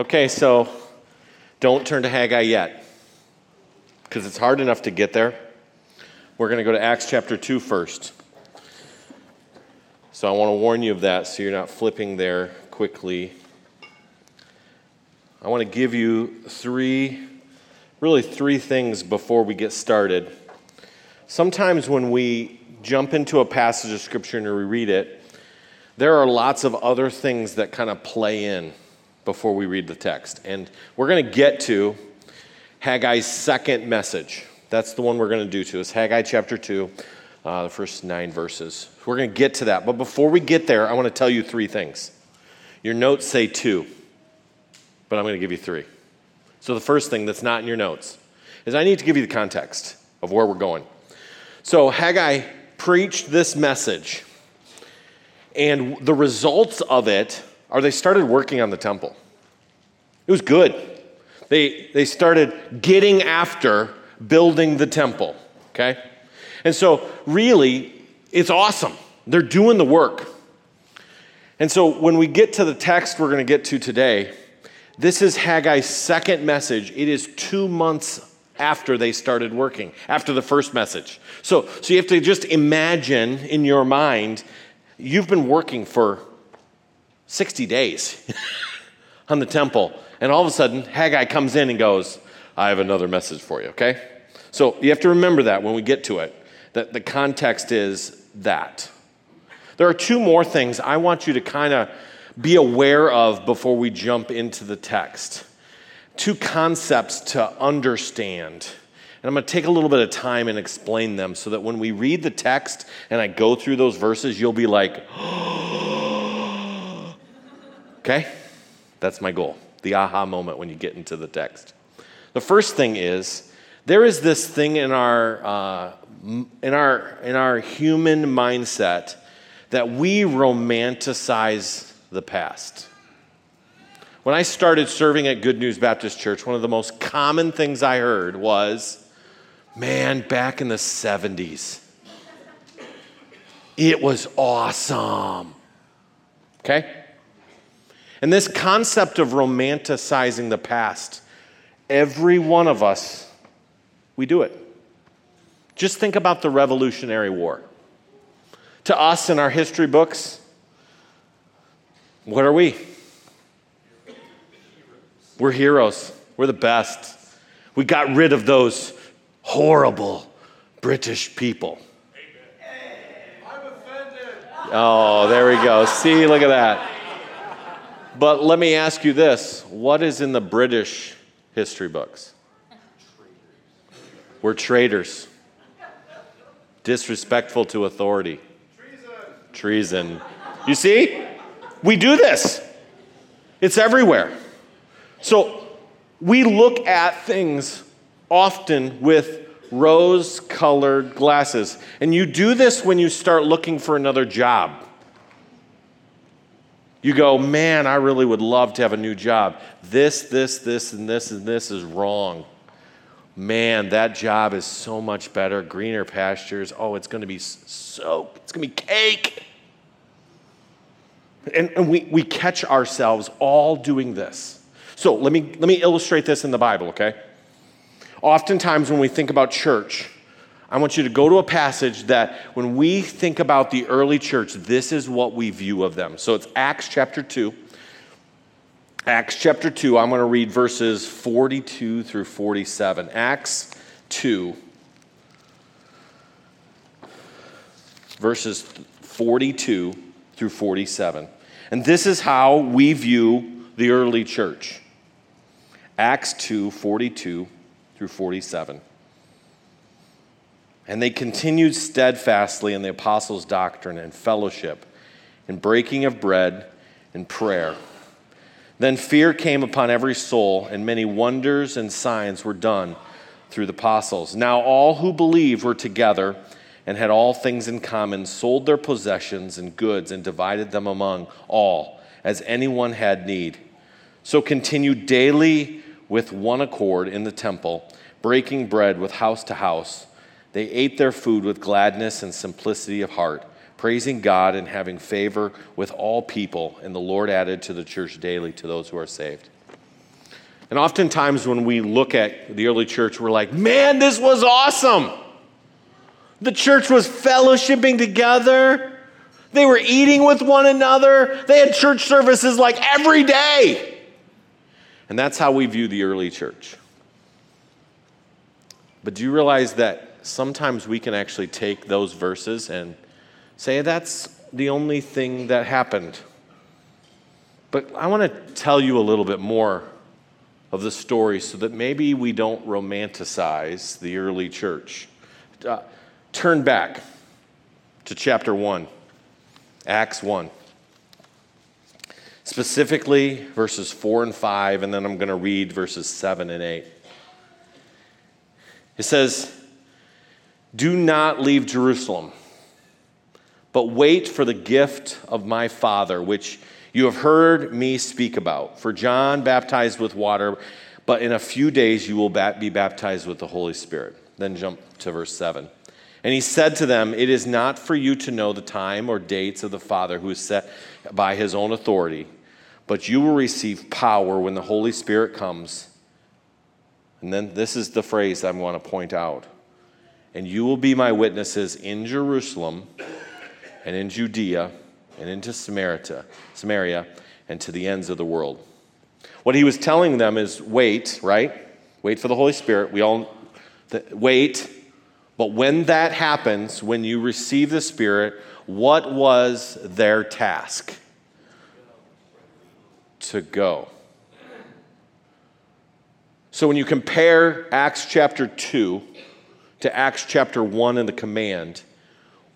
Okay, so don't turn to Haggai yet, because it's hard enough to get there. We're going to go to Acts chapter 2 first. So I want to warn you of that so you're not flipping there quickly. I want to give you three, really three things before we get started. Sometimes when we jump into a passage of Scripture and we read it, there are lots of other things that kind of play in before we read the text. And we're going to get to Haggai's second message. That's the one we're going to do to. It's Haggai chapter 2, uh, the first nine verses. We're going to get to that. But before we get there, I want to tell you three things. Your notes say two but I'm going to give you three. So, the first thing that's not in your notes is I need to give you the context of where we're going. So, Haggai preached this message, and the results of it are they started working on the temple. It was good. They, they started getting after building the temple, okay? And so, really, it's awesome. They're doing the work. And so, when we get to the text we're going to get to today, this is Haggai's second message. It is two months after they started working, after the first message. So, so you have to just imagine in your mind, you've been working for 60 days on the temple, and all of a sudden, Haggai comes in and goes, I have another message for you, okay? So you have to remember that when we get to it, that the context is that. There are two more things I want you to kind of be aware of before we jump into the text. Two concepts to understand. And I'm going to take a little bit of time and explain them so that when we read the text and I go through those verses, you'll be like, oh, okay? That's my goal. The aha moment when you get into the text. The first thing is there is this thing in our, uh, in our, in our human mindset that we romanticize the past. When I started serving at Good News Baptist Church, one of the most common things I heard was, man, back in the 70s, it was awesome. Okay? And this concept of romanticizing the past, every one of us, we do it. Just think about the Revolutionary War. To us in our history books, what are we? We're heroes. We're the best. We got rid of those horrible British people. Oh, there we go. See, look at that. But let me ask you this what is in the British history books? We're traitors, disrespectful to authority, treason. treason. You see? We do this, it's everywhere. So we look at things often with rose colored glasses. And you do this when you start looking for another job. You go, man, I really would love to have a new job. This, this, this, and this, and this is wrong. Man, that job is so much better. Greener pastures. Oh, it's going to be so, it's going to be cake. And, and we, we catch ourselves all doing this. So let me, let me illustrate this in the Bible, okay? Oftentimes, when we think about church, I want you to go to a passage that when we think about the early church, this is what we view of them. So it's Acts chapter 2. Acts chapter 2, I'm going to read verses 42 through 47. Acts 2, verses 42 through 47. And this is how we view the early church. Acts 2 42 through 47. And they continued steadfastly in the apostles' doctrine and fellowship, in breaking of bread and prayer. Then fear came upon every soul, and many wonders and signs were done through the apostles. Now all who believed were together and had all things in common, sold their possessions and goods, and divided them among all, as anyone had need. So continued daily with one accord in the temple, breaking bread with house to house. They ate their food with gladness and simplicity of heart, praising God and having favor with all people. And the Lord added to the church daily to those who are saved. And oftentimes, when we look at the early church, we're like, man, this was awesome. The church was fellowshipping together. They were eating with one another. They had church services like every day. And that's how we view the early church. But do you realize that sometimes we can actually take those verses and say that's the only thing that happened? But I want to tell you a little bit more of the story so that maybe we don't romanticize the early church. Uh, turn back to chapter 1, Acts 1. Specifically, verses 4 and 5, and then I'm going to read verses 7 and 8. It says, Do not leave Jerusalem, but wait for the gift of my Father, which you have heard me speak about. For John baptized with water, but in a few days you will be baptized with the Holy Spirit. Then jump to verse 7. And he said to them, It is not for you to know the time or dates of the Father who is set by his own authority, but you will receive power when the Holy Spirit comes. And then this is the phrase I want to point out. And you will be my witnesses in Jerusalem and in Judea and into Samaria, Samaria and to the ends of the world. What he was telling them is wait, right? Wait for the Holy Spirit. We all wait. But when that happens, when you receive the Spirit, what was their task? To go. So when you compare Acts chapter 2 to Acts chapter 1 and the command,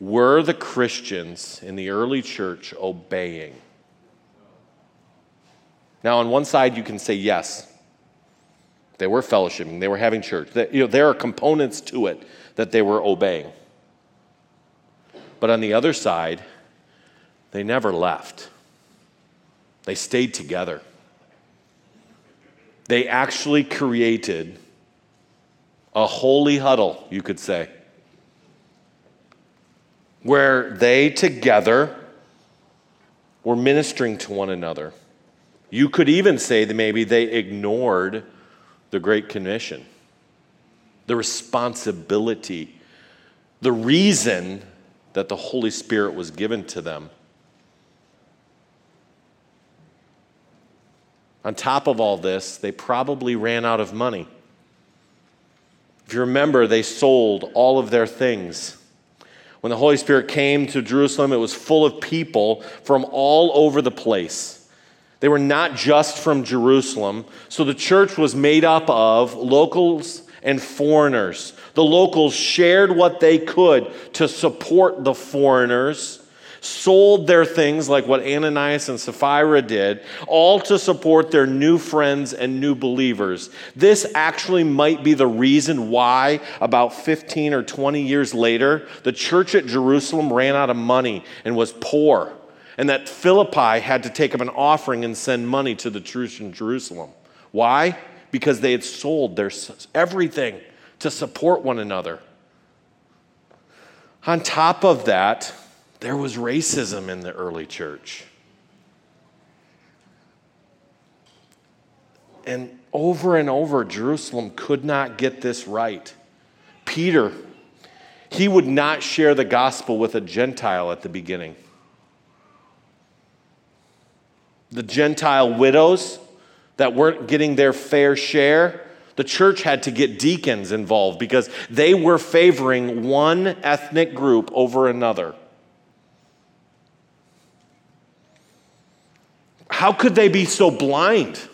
were the Christians in the early church obeying? Now, on one side, you can say yes. They were fellowshipping, they were having church. you know, there are components to it that they were obeying. But on the other side, they never left, they stayed together. They actually created a holy huddle, you could say where they together were ministering to one another. You could even say that maybe they ignored the Great Commission, the responsibility, the reason that the Holy Spirit was given to them. On top of all this, they probably ran out of money. If you remember, they sold all of their things when the Holy Spirit came to Jerusalem, it was full of people from all over the place. They were not just from Jerusalem. So the church was made up of locals and foreigners. The locals shared what they could to support the foreigners sold their things like what Ananias and Sapphira did, all to support their new friends and new believers. This actually might be the reason why, about 15 or 20 years later, the church at Jerusalem ran out of money and was poor, and that Philippi had to take up an offering and send money to the church in Jerusalem. Why? Because they had sold their everything to support one another. On top of that, there was racism in the early church. And over and over, Jerusalem could not get this right. Peter, he would not share the gospel with a Gentile at the beginning. The Gentile widows that weren't getting their fair share, the church had to get deacons involved because they were favoring one ethnic group over another. How could they be so blind?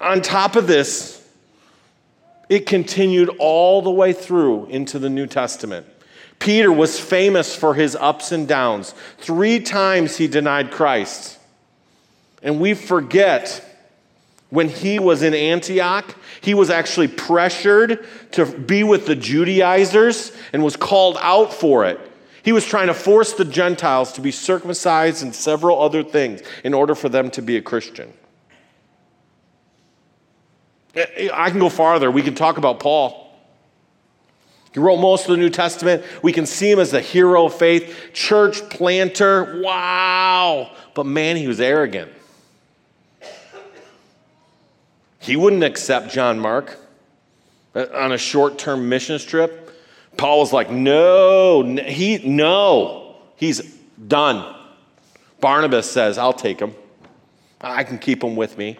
On top of this, it continued all the way through into the New Testament. Peter was famous for his ups and downs. Three times he denied Christ. And we forget when he was in Antioch, he was actually pressured to be with the Judaizers and was called out for it. He was trying to force the Gentiles to be circumcised and several other things in order for them to be a Christian. I can go farther. We can talk about Paul. He wrote most of the New Testament. We can see him as a hero of faith, church planter. Wow. But man, he was arrogant. He wouldn't accept John Mark uh, on a short term missions trip. Paul was like, no, he, no, he's done. Barnabas says, I'll take him. I can keep him with me.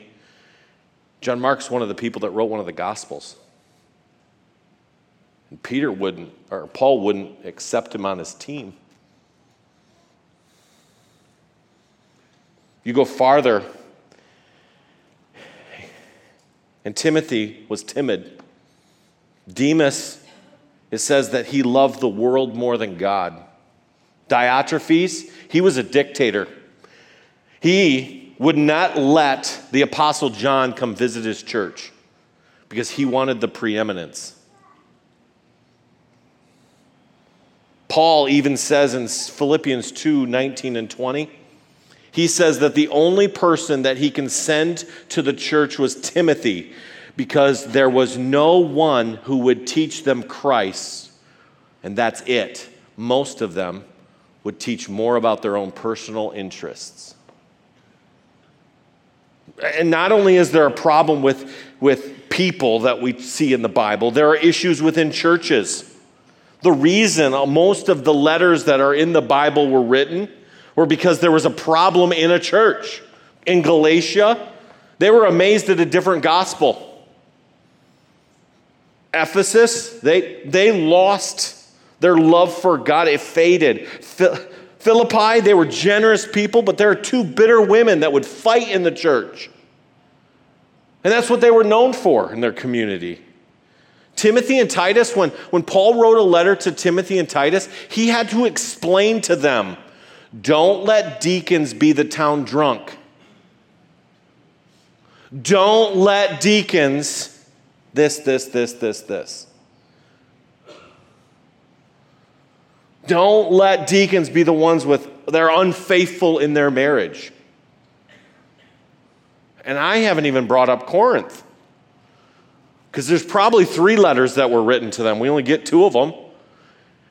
John Mark's one of the people that wrote one of the Gospels. And Peter wouldn't, or Paul wouldn't accept him on his team. You go farther, and Timothy was timid. Demas, it says that he loved the world more than God. Diotrephes, he was a dictator. He would not let the Apostle John come visit his church because he wanted the preeminence. Paul even says in Philippians 2 19 and 20, he says that the only person that he can send to the church was Timothy because there was no one who would teach them Christ, and that's it. Most of them would teach more about their own personal interests. And not only is there a problem with, with people that we see in the Bible, there are issues within churches. The reason most of the letters that are in the Bible were written were because there was a problem in a church. In Galatia, they were amazed at a different gospel. Ephesus, they, they lost their love for God, it faded. Philippi, they were generous people, but there are two bitter women that would fight in the church. And that's what they were known for in their community. Timothy and Titus, when, when Paul wrote a letter to Timothy and Titus, he had to explain to them don't let deacons be the town drunk. Don't let deacons this, this, this, this, this. Don't let deacons be the ones with they're unfaithful in their marriage. And I haven't even brought up Corinth. Because there's probably three letters that were written to them. We only get two of them.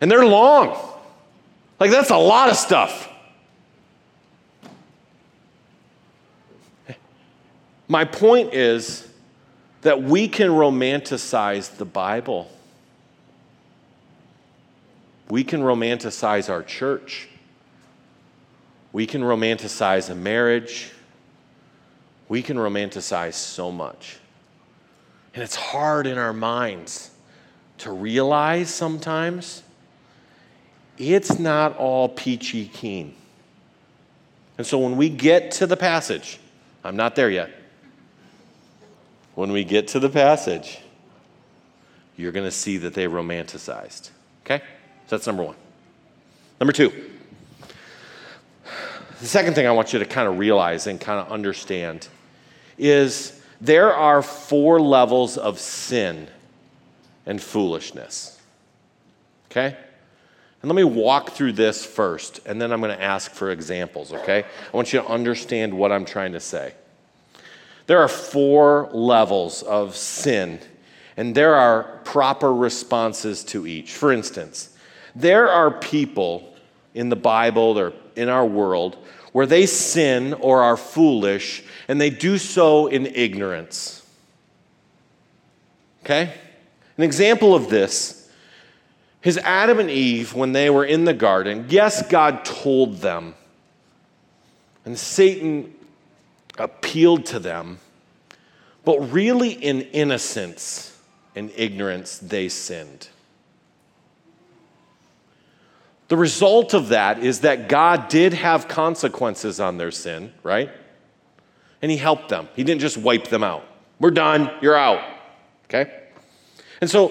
And they're long. Like, that's a lot of stuff. My point is that we can romanticize the Bible. We can romanticize our church. We can romanticize a marriage. We can romanticize so much. And it's hard in our minds to realize sometimes it's not all peachy keen. And so when we get to the passage, I'm not there yet when we get to the passage, you're going to see that they romanticized. Okay? So that's number one. Number two, the second thing I want you to kind of realize and kind of understand is there are four levels of sin and foolishness. Okay? And let me walk through this first, and then I'm going to ask for examples, okay? I want you to understand what I'm trying to say. There are four levels of sin, and there are proper responses to each. For instance, there are people in the Bible or in our world where they sin or are foolish, and they do so in ignorance. Okay? An example of this is Adam and Eve when they were in the garden. Yes, God told them, and Satan appealed to them, but really in innocence and ignorance they sinned. The result of that is that God did have consequences on their sin, right? And He helped them. He didn't just wipe them out. We're done, you're out. Okay? And so,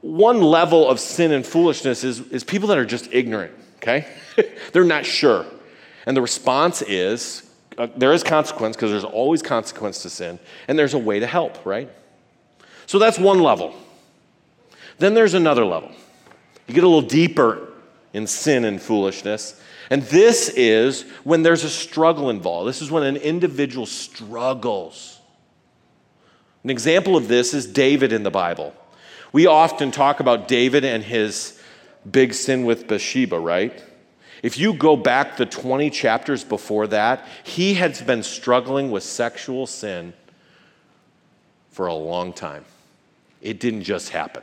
one level of sin and foolishness is, is people that are just ignorant, okay? They're not sure. And the response is uh, there is consequence because there's always consequence to sin, and there's a way to help, right? So that's one level. Then there's another level. You get a little deeper in sin and foolishness. And this is when there's a struggle involved. This is when an individual struggles. An example of this is David in the Bible. We often talk about David and his big sin with Bathsheba, right? If you go back the 20 chapters before that, he has been struggling with sexual sin for a long time. It didn't just happen.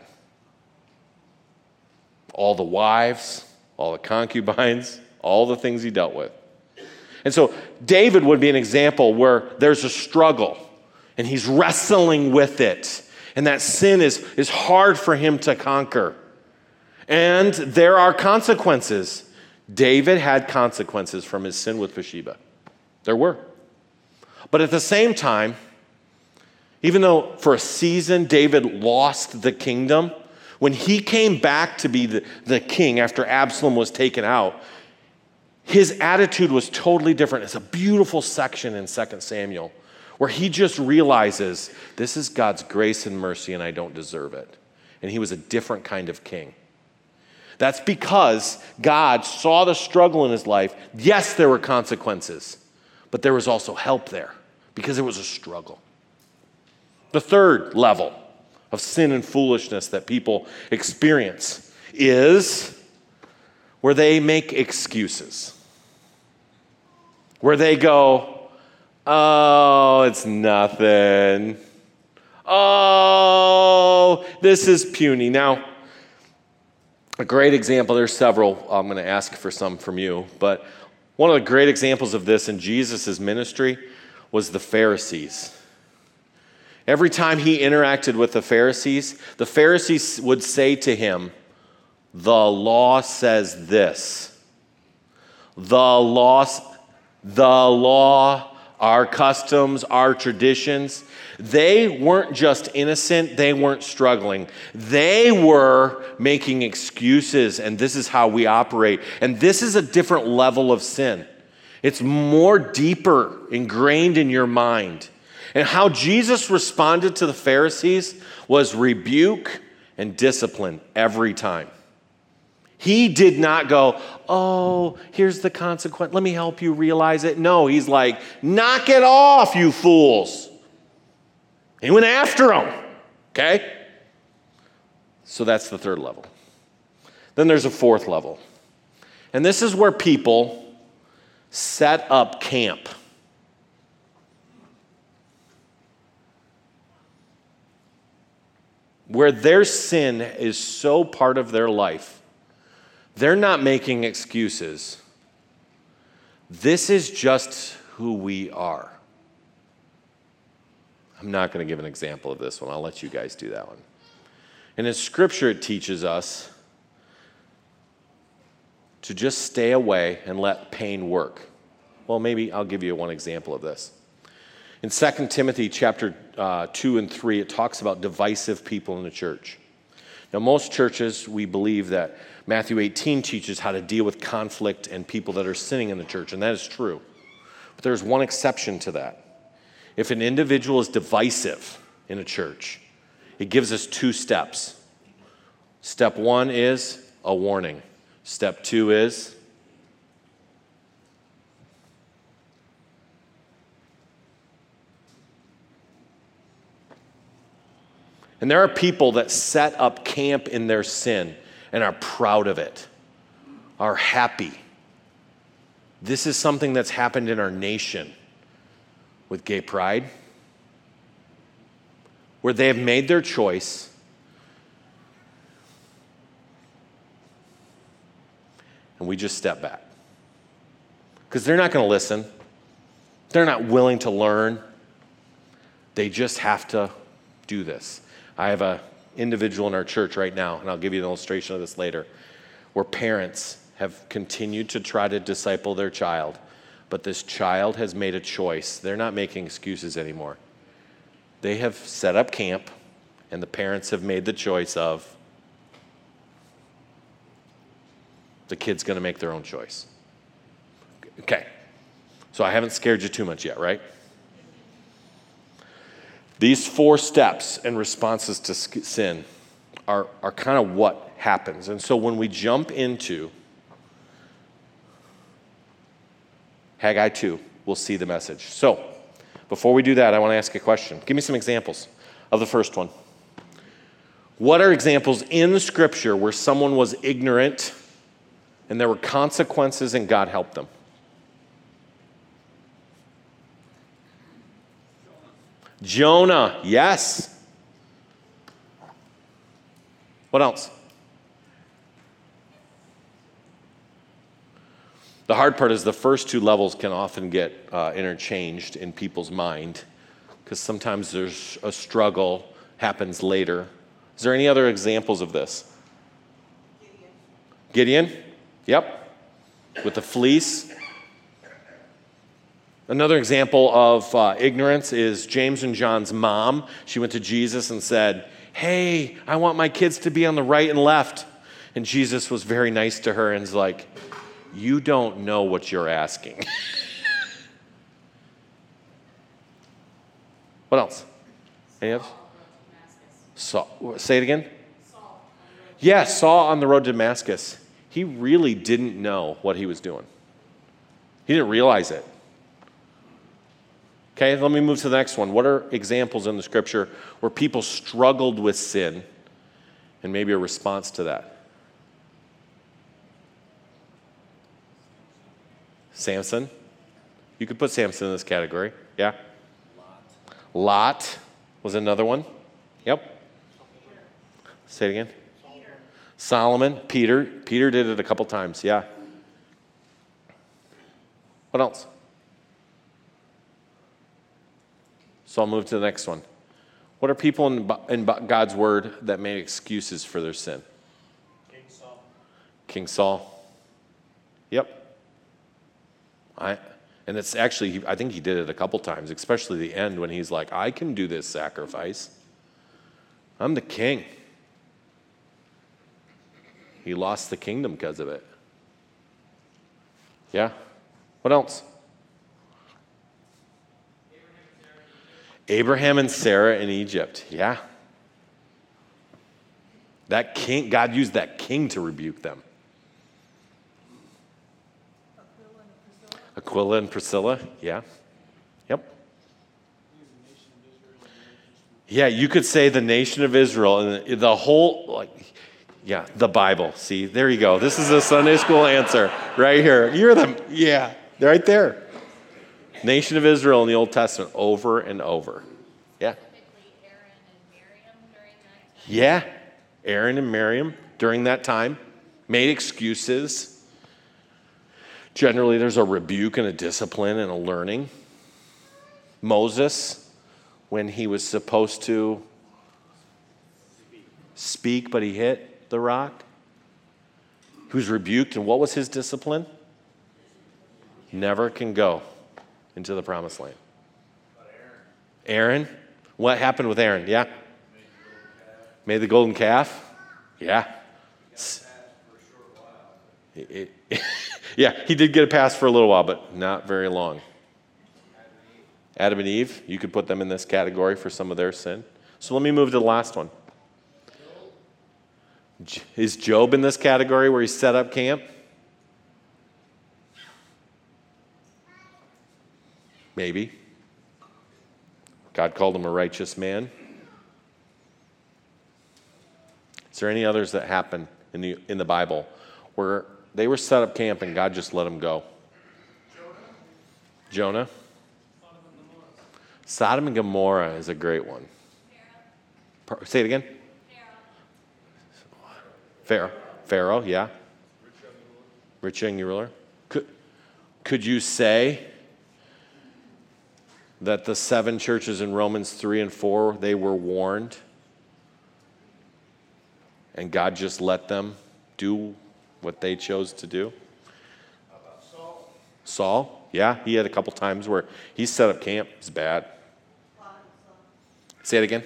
All the wives, all the concubines, all the things he dealt with. And so David would be an example where there's a struggle and he's wrestling with it. And that sin is, is hard for him to conquer. And there are consequences. David had consequences from his sin with Bathsheba. There were. But at the same time, even though for a season David lost the kingdom, when he came back to be the, the king after Absalom was taken out, his attitude was totally different. It's a beautiful section in 2 Samuel where he just realizes this is God's grace and mercy and I don't deserve it. And he was a different kind of king. That's because God saw the struggle in his life. Yes, there were consequences, but there was also help there because it was a struggle. The third level of sin and foolishness that people experience is where they make excuses, where they go, Oh, it's nothing. Oh, this is puny. Now, a great example, there's several. I'm going to ask for some from you, but one of the great examples of this in Jesus' ministry was the Pharisees. Every time he interacted with the Pharisees, the Pharisees would say to him, The law says this. The law, the law, our customs, our traditions, they weren't just innocent, they weren't struggling. They were making excuses, and this is how we operate. And this is a different level of sin. It's more deeper ingrained in your mind. And how Jesus responded to the Pharisees was rebuke and discipline every time. He did not go, Oh, here's the consequence. Let me help you realize it. No, he's like, Knock it off, you fools. He went after them. Okay? So that's the third level. Then there's a fourth level. And this is where people set up camp. Where their sin is so part of their life, they're not making excuses. This is just who we are. I'm not going to give an example of this one. I'll let you guys do that one. And in Scripture, it teaches us to just stay away and let pain work. Well, maybe I'll give you one example of this. In 2 Timothy chapter uh, 2 and 3, it talks about divisive people in the church. Now, most churches, we believe that Matthew 18 teaches how to deal with conflict and people that are sinning in the church, and that is true. But there's one exception to that. If an individual is divisive in a church, it gives us two steps. Step one is a warning, step two is And there are people that set up camp in their sin and are proud of it, are happy. This is something that's happened in our nation with gay pride, where they have made their choice. And we just step back. Because they're not going to listen, they're not willing to learn. They just have to do this. I have an individual in our church right now, and I'll give you an illustration of this later, where parents have continued to try to disciple their child but this child has made a choice. They're not making excuses anymore. They have set up camp, and the parents have made the choice of the kid's going to make their own choice. Okay. So I haven't scared you too much yet, right? These four steps and responses to sin are, are kind of what happens. And so when we jump into Haggai 2, we'll see the message. So, before we do that, I want to ask a question. Give me some examples of the first one. What are examples in scripture where someone was ignorant and there were consequences and God helped them? Jonah, yes. What else? The hard part is the first two levels can often get uh, interchanged in people's mind because sometimes there's a struggle happens later. Is there any other examples of this? Gideon. Gideon? Yep. With the fleece. Another example of uh, ignorance is James and John's mom. She went to Jesus and said, Hey, I want my kids to be on the right and left. And Jesus was very nice to her and was like, You don't know what you're asking. what else? Any else? Saul, say it again. Yeah, Saul on the road to Damascus. He really didn't know what he was doing. He didn't realize it. Okay, let me move to the next one. What are examples in the scripture where people struggled with sin and maybe a response to that? Samson. You could put Samson in this category. Yeah? Lot. Lot was another one. Yep. Say it again. Peter. Solomon, Peter. Peter did it a couple times. Yeah. What else? So I'll move to the next one. What are people in, in God's word that made excuses for their sin? King Saul. King Saul. Yep. I, and it's actually, I think he did it a couple times, especially the end when he's like, I can do this sacrifice. I'm the king. He lost the kingdom because of it. Yeah? What else? Abraham and Sarah in Egypt. Yeah. That king, God used that king to rebuke them. Aquila and Priscilla, yeah. Yep. Yeah, you could say the nation of Israel and the whole, like, yeah, the Bible. See, there you go. This is a Sunday school answer right here. You're the, yeah, right there. Nation of Israel in the Old Testament over and over. Yeah. Yeah. Aaron and Miriam during that time made excuses. Generally, there's a rebuke and a discipline and a learning. Moses, when he was supposed to speak, but he hit the rock, he was rebuked, and what was his discipline? Never can go into the promised land. Aaron, what happened with Aaron? Yeah? Made the golden calf? Yeah. It, it, yeah, he did get a pass for a little while, but not very long. Adam and Eve, you could put them in this category for some of their sin. So let me move to the last one. Is Job in this category where he set up camp? Maybe. God called him a righteous man. Is there any others that happen in the, in the Bible where they were set up camp and God just let them go? Jonah. Sodom and Gomorrah is a great one. Pharaoh. Say it again. Pharaoh. Pharaoh, yeah. Rich young ruler. Could, could you say that the seven churches in Romans 3 and 4, they were warned. And God just let them do what they chose to do. Saul? Saul, yeah, he had a couple times where he set up camp. It's bad. Say it again.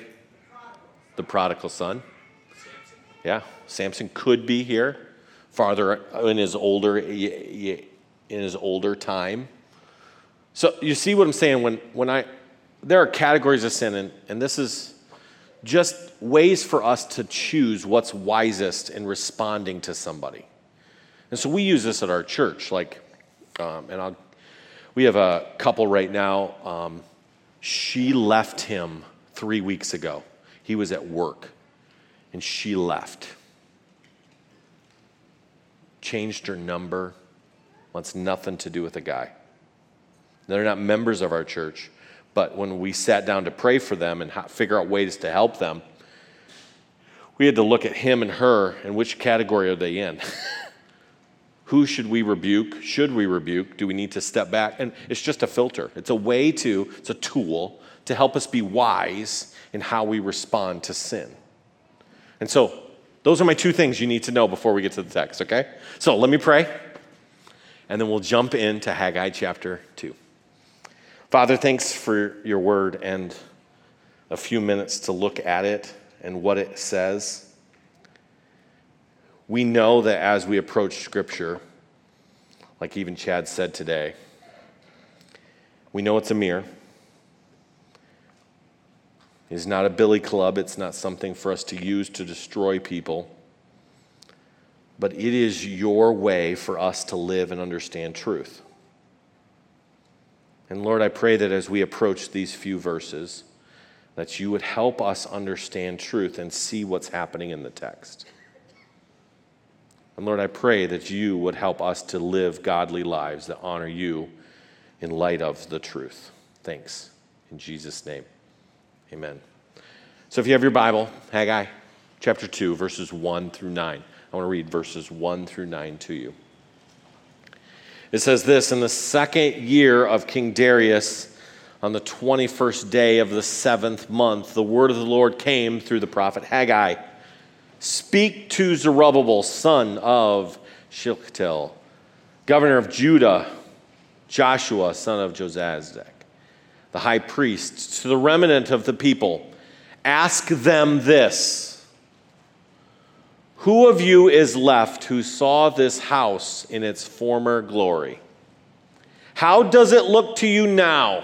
The prodigal son. Yeah, Samson could be here farther in his older in his older time. So you see what I'm saying when, when I, there are categories of sin, and, and this is just ways for us to choose what's wisest in responding to somebody. And so we use this at our church, like, um, and I'll, we have a couple right now. Um, she left him three weeks ago. He was at work, and she left. Changed her number, wants nothing to do with the guy. They're not members of our church, But when we sat down to pray for them and figure out ways to help them, we had to look at him and her and which category are they in? Who should we rebuke? Should we rebuke? Do we need to step back? And it's just a filter. It's a way to, it's a tool to help us be wise in how we respond to sin. And so, those are my two things you need to know before we get to the text, okay? So, let me pray, and then we'll jump into Haggai chapter 2. Father, thanks for your word and a few minutes to look at it and what it says we know that as we approach Scripture, like even Chad said today, we know it's a mirror. It's not a billy club, it's not something for us to use to destroy people. But it is your way for us to live and understand truth. And Lord, I pray that as we approach these few verses, that you would help us understand truth and see what's happening in the text. And Lord, I pray that you would help us to live godly lives that honor you in light of the truth. Thanks. In Jesus' name, amen. So if you have your Bible, Haggai chapter 2, verses 1 through 9. I want to read verses 1 through 9 to you. It says this In the second year of King Darius, on the 21st day of the seventh month, the word of the Lord came through the prophet Haggai. Speak to Zerubbabel, son of Shealtiel, governor of Judah, Joshua, son of Jozadak, the high priest, to the remnant of the people. Ask them this Who of you is left who saw this house in its former glory? How does it look to you now?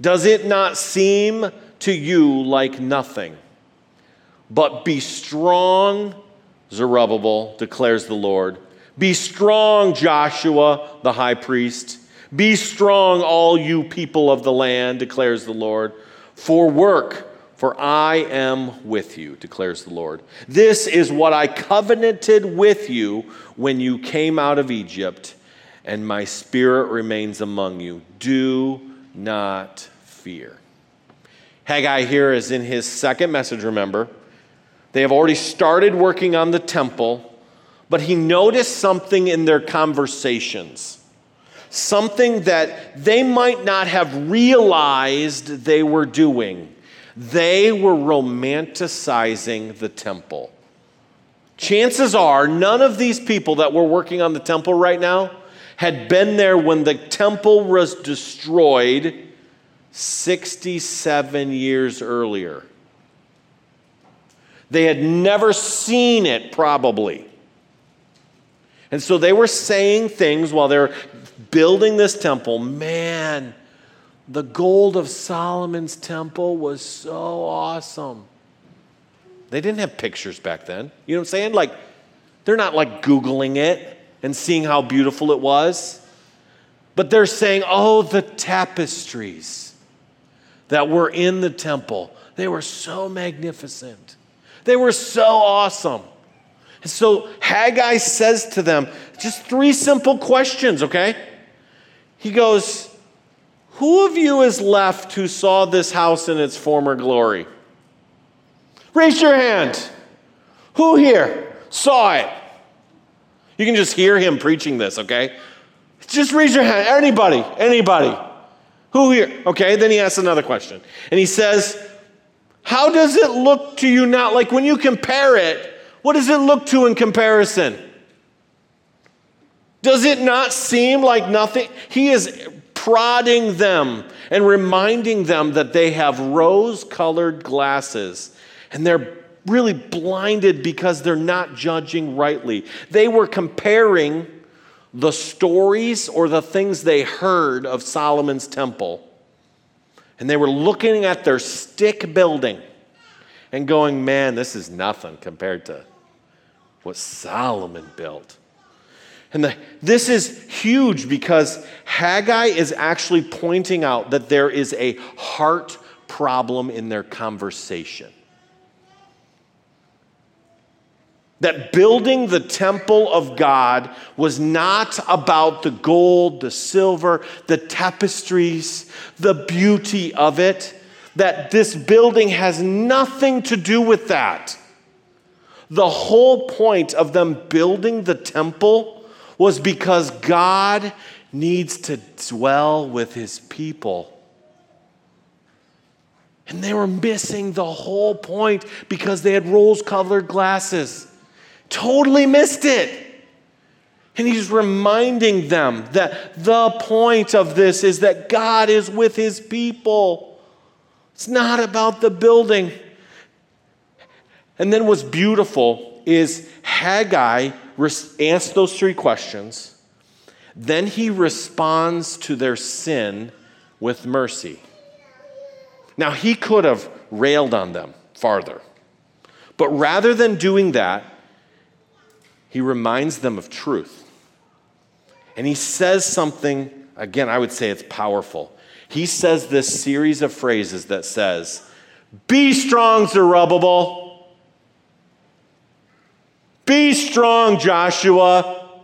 Does it not seem to you like nothing? But be strong, Zerubbabel, declares the Lord. Be strong, Joshua, the high priest. Be strong, all you people of the land, declares the Lord. For work, for I am with you, declares the Lord. This is what I covenanted with you when you came out of Egypt, and my spirit remains among you. Do not fear. Haggai here is in his second message, remember. They have already started working on the temple, but he noticed something in their conversations, something that they might not have realized they were doing. They were romanticizing the temple. Chances are, none of these people that were working on the temple right now had been there when the temple was destroyed 67 years earlier. They had never seen it, probably. And so they were saying things while they're building this temple. Man, the gold of Solomon's temple was so awesome. They didn't have pictures back then. You know what I'm saying? Like, they're not like Googling it and seeing how beautiful it was. But they're saying, oh, the tapestries that were in the temple, they were so magnificent. They were so awesome. And so Haggai says to them just three simple questions, okay? He goes, Who of you is left who saw this house in its former glory? Raise your hand. Who here saw it? You can just hear him preaching this, okay? Just raise your hand. Anybody, anybody. Who here? Okay, then he asks another question. And he says, how does it look to you now? Like when you compare it, what does it look to in comparison? Does it not seem like nothing? He is prodding them and reminding them that they have rose colored glasses and they're really blinded because they're not judging rightly. They were comparing the stories or the things they heard of Solomon's temple and they were looking at their stick building and going, man, this is nothing compared to what Solomon built. And the, this is huge because Haggai is actually pointing out that there is a heart problem in their conversation. That building the temple of God was not about the gold, the silver, the tapestries, the beauty of it. That this building has nothing to do with that. The whole point of them building the temple was because God needs to dwell with his people. And they were missing the whole point because they had rose colored glasses. Totally missed it. And he's reminding them that the point of this is that God is with his people. It's not about the building. And then what's beautiful is Haggai asks those three questions. Then he responds to their sin with mercy. Now, he could have railed on them farther. But rather than doing that, he reminds them of truth. And he says something, again, I would say it's powerful. He says this series of phrases that says, Be strong, Zerubbabel. Be strong, Joshua.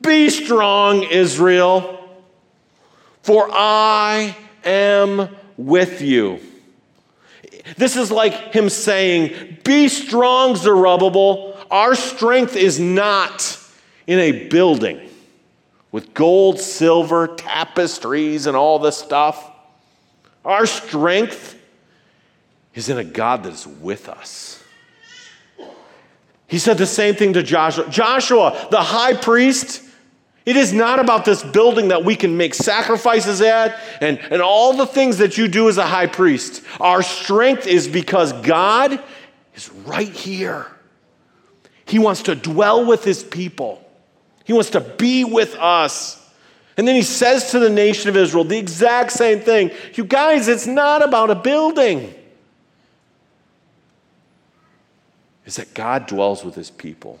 Be strong, Israel. For I am with you. This is like him saying, Be strong, Zerubbabel. Our strength is not in a building with gold, silver, tapestries, and all this stuff. Our strength is in a God that is with us. He said the same thing to Joshua Joshua, the high priest, it is not about this building that we can make sacrifices at and, and all the things that you do as a high priest. Our strength is because God is right here. He wants to dwell with his people, He wants to be with us. And then he says to the nation of Israel the exact same thing. You guys, it's not about a building. Is that God dwells with his people.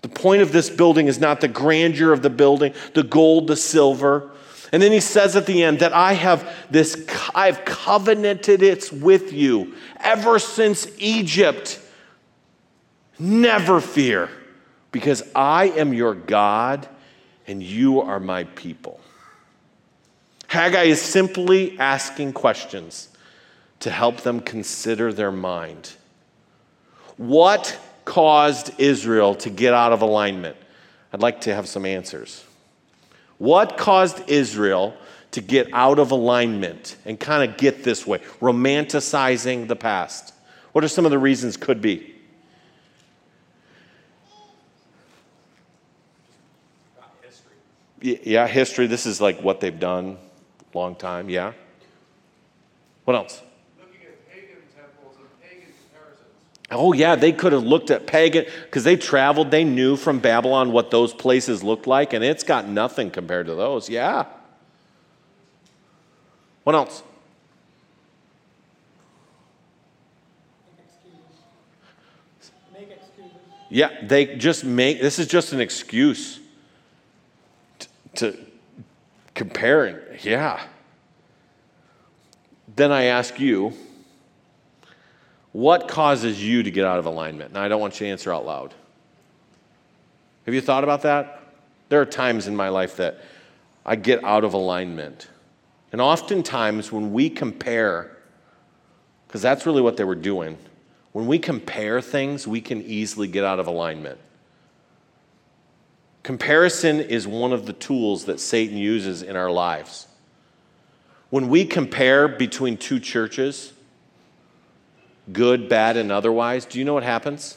The point of this building is not the grandeur of the building, the gold, the silver. And then he says at the end that I have this, I've covenanted it with you ever since Egypt. Never fear, because I am your God and you are my people. Haggai is simply asking questions to help them consider their mind. What caused Israel to get out of alignment? I'd like to have some answers. What caused Israel to get out of alignment and kind of get this way, romanticizing the past? What are some of the reasons could be? Yeah, history. This is like what they've done long time. Yeah. What else? Oh, yeah, they could have looked at pagan, because they traveled, they knew from Babylon what those places looked like, and it's got nothing compared to those. Yeah. What else? Make excuses. Yeah, they just make, this is just an excuse to, comparing. Yeah. Then I ask you, what causes you to get out of alignment? Now, I don't want you to answer out loud. Have you thought about that? There are times in my life that I get out of alignment. And oftentimes, when we compare, because that's really what they were doing, when we compare things, we can easily get out of alignment. Comparison is one of the tools that Satan uses in our lives. When we compare between two churches, good, bad, and otherwise, do you know what happens?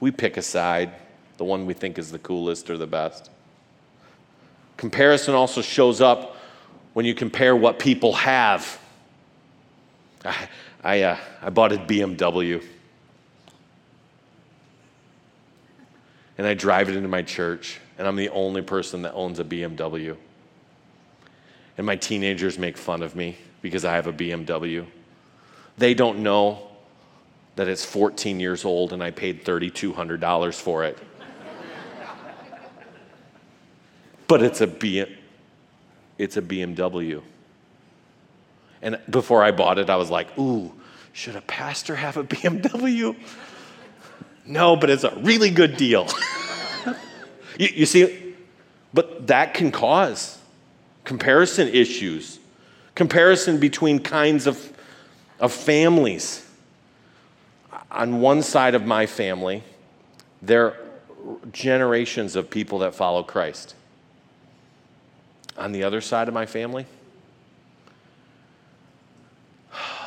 We pick a side, the one we think is the coolest or the best. Comparison also shows up when you compare what people have. I, I, uh, I bought a BMW. And I drive it into my church, and I'm the only person that owns a BMW. And my teenagers make fun of me because I have a BMW. They don't know that it's 14 years old and I paid $3,200 for it. but it's a, B- it's a BMW. And before I bought it, I was like, ooh, should a pastor have a BMW? No, but it's a really good deal. you, you see, but that can cause comparison issues, comparison between kinds of, of families. On one side of my family, there are generations of people that follow Christ. On the other side of my family,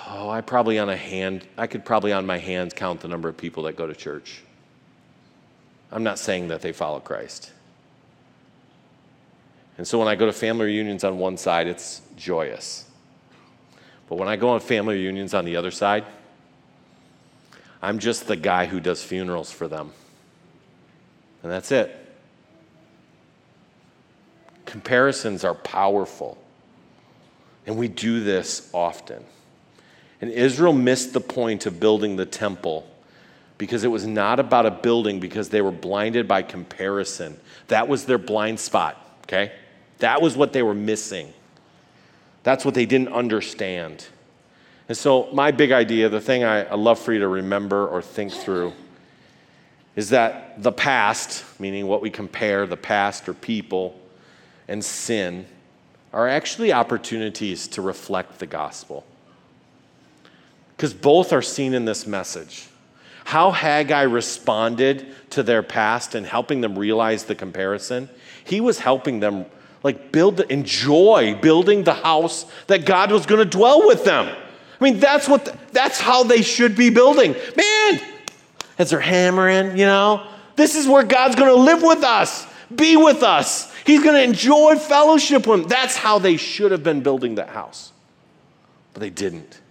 oh, I probably on a hand, I could probably on my hands count the number of people that go to church. I'm not saying that they follow Christ. And so when I go to family reunions on one side, it's joyous. But when I go on family reunions on the other side, I'm just the guy who does funerals for them. And that's it. Comparisons are powerful. And we do this often. And Israel missed the point of building the temple because it was not about a building because they were blinded by comparison. That was their blind spot, okay? That was what they were missing. That's what they didn't understand. And so, my big idea, the thing I, I love for you to remember or think through, is that the past, meaning what we compare, the past or people, and sin, are actually opportunities to reflect the gospel. Because both are seen in this message. How Haggai responded to their past and helping them realize the comparison, he was helping them like build enjoy building the house that God was going to dwell with them. I mean, that's what the, that's how they should be building. Man, as they're hammering, you know, this is where God's going to live with us, be with us. He's going to enjoy fellowship with them. That's how they should have been building that house. But they didn't.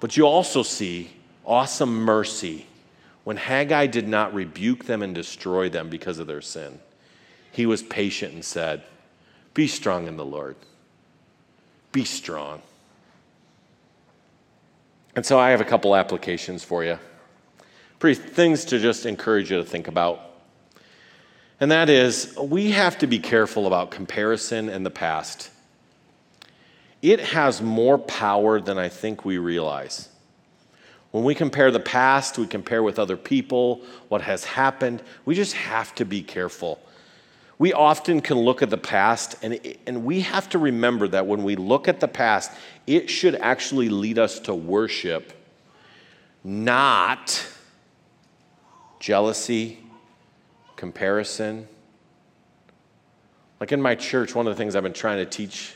But you also see awesome mercy when Haggai did not rebuke them and destroy them because of their sin. He was patient and said, Be strong in the Lord. Be strong. And so I have a couple applications for you. Pretty things to just encourage you to think about. And that is, we have to be careful about comparison in the past. It has more power than I think we realize. When we compare the past, we compare with other people, what has happened, we just have to be careful. We often can look at the past, and, and we have to remember that when we look at the past, it should actually lead us to worship, not jealousy, comparison. Like in my church, one of the things I've been trying to teach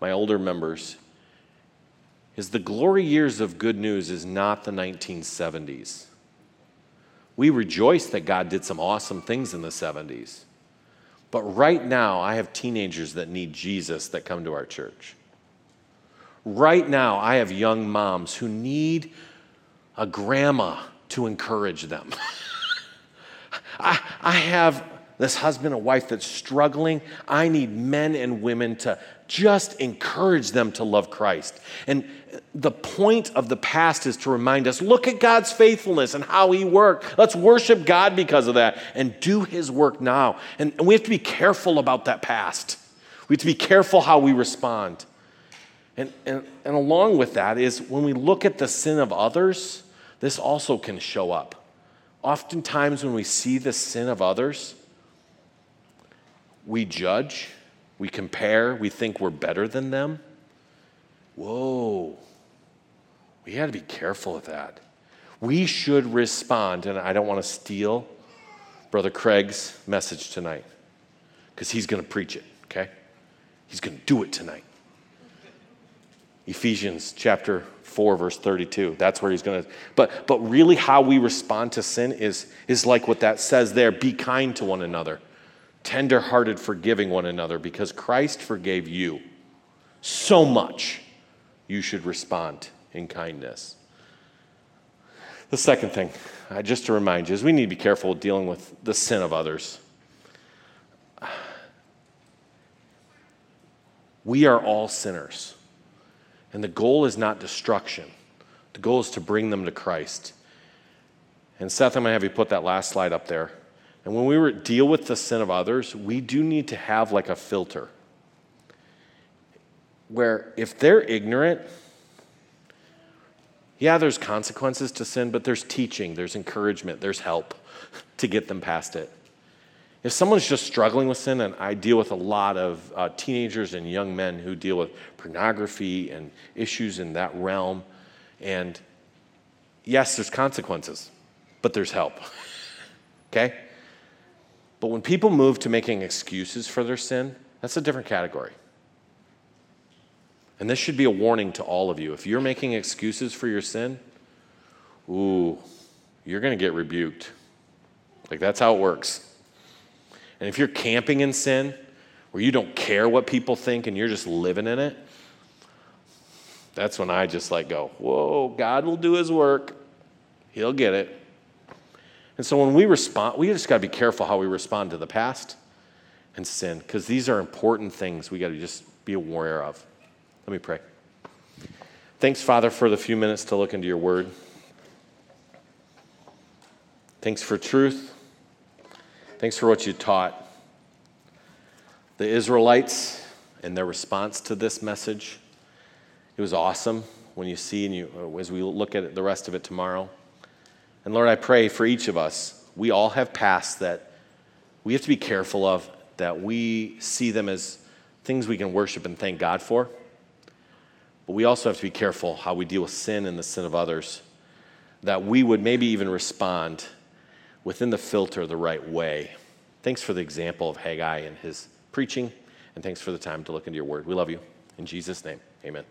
my older members is the glory years of good news is not the 1970s. We rejoice that God did some awesome things in the 70s. But right now, I have teenagers that need Jesus that come to our church. Right now, I have young moms who need a grandma to encourage them. I, I have this husband and wife that's struggling. I need men and women to just encourage them to love Christ. And the point of the past is to remind us look at God's faithfulness and how He worked. Let's worship God because of that and do His work now. And we have to be careful about that past. We have to be careful how we respond. And, and, and along with that is when we look at the sin of others, this also can show up. Oftentimes, when we see the sin of others, we judge, we compare, we think we're better than them. Whoa, we got to be careful of that. We should respond, and I don't want to steal Brother Craig's message tonight because he's going to preach it, okay? He's going to do it tonight. Ephesians chapter 4 verse 32 that's where he's going to but but really how we respond to sin is is like what that says there be kind to one another tenderhearted forgiving one another because Christ forgave you so much you should respond in kindness the second thing just to remind you is we need to be careful dealing with the sin of others we are all sinners and the goal is not destruction, the goal is to bring them to Christ. And Seth, I'm going to have you put that last slide up there. And when we deal with the sin of others, we do need to have like a filter where if they're ignorant, Yeah, there's consequences to sin, but there's teaching, there's encouragement, there's help to get them past it. If someone's just struggling with sin, and I deal with a lot of uh, teenagers and young men who deal with pornography and issues in that realm, and yes, there's consequences, but there's help. okay? But when people move to making excuses for their sin, that's a different category. And this should be a warning to all of you. If you're making excuses for your sin, ooh, you're going to get rebuked. Like that's how it works. And if you're camping in sin, where you don't care what people think and you're just living in it, that's when I just like go, whoa, God will do his work. He'll get it. And so when we respond, we just got to be careful how we respond to the past and sin, because these are important things we got to just be aware of. Let me pray. Thanks, Father, for the few minutes to look into your word. Thanks for truth. Thanks for what you taught. The Israelites and their response to this message, it was awesome when you see and you, as we look at the rest of it tomorrow. And Lord, I pray for each of us, we all have pasts that we have to be careful of, that we see them as things we can worship and thank God for. But we also have to be careful how we deal with sin and the sin of others, that we would maybe even respond within the filter the right way. Thanks for the example of Haggai and his preaching, and thanks for the time to look into your word. We love you. In Jesus' name, amen.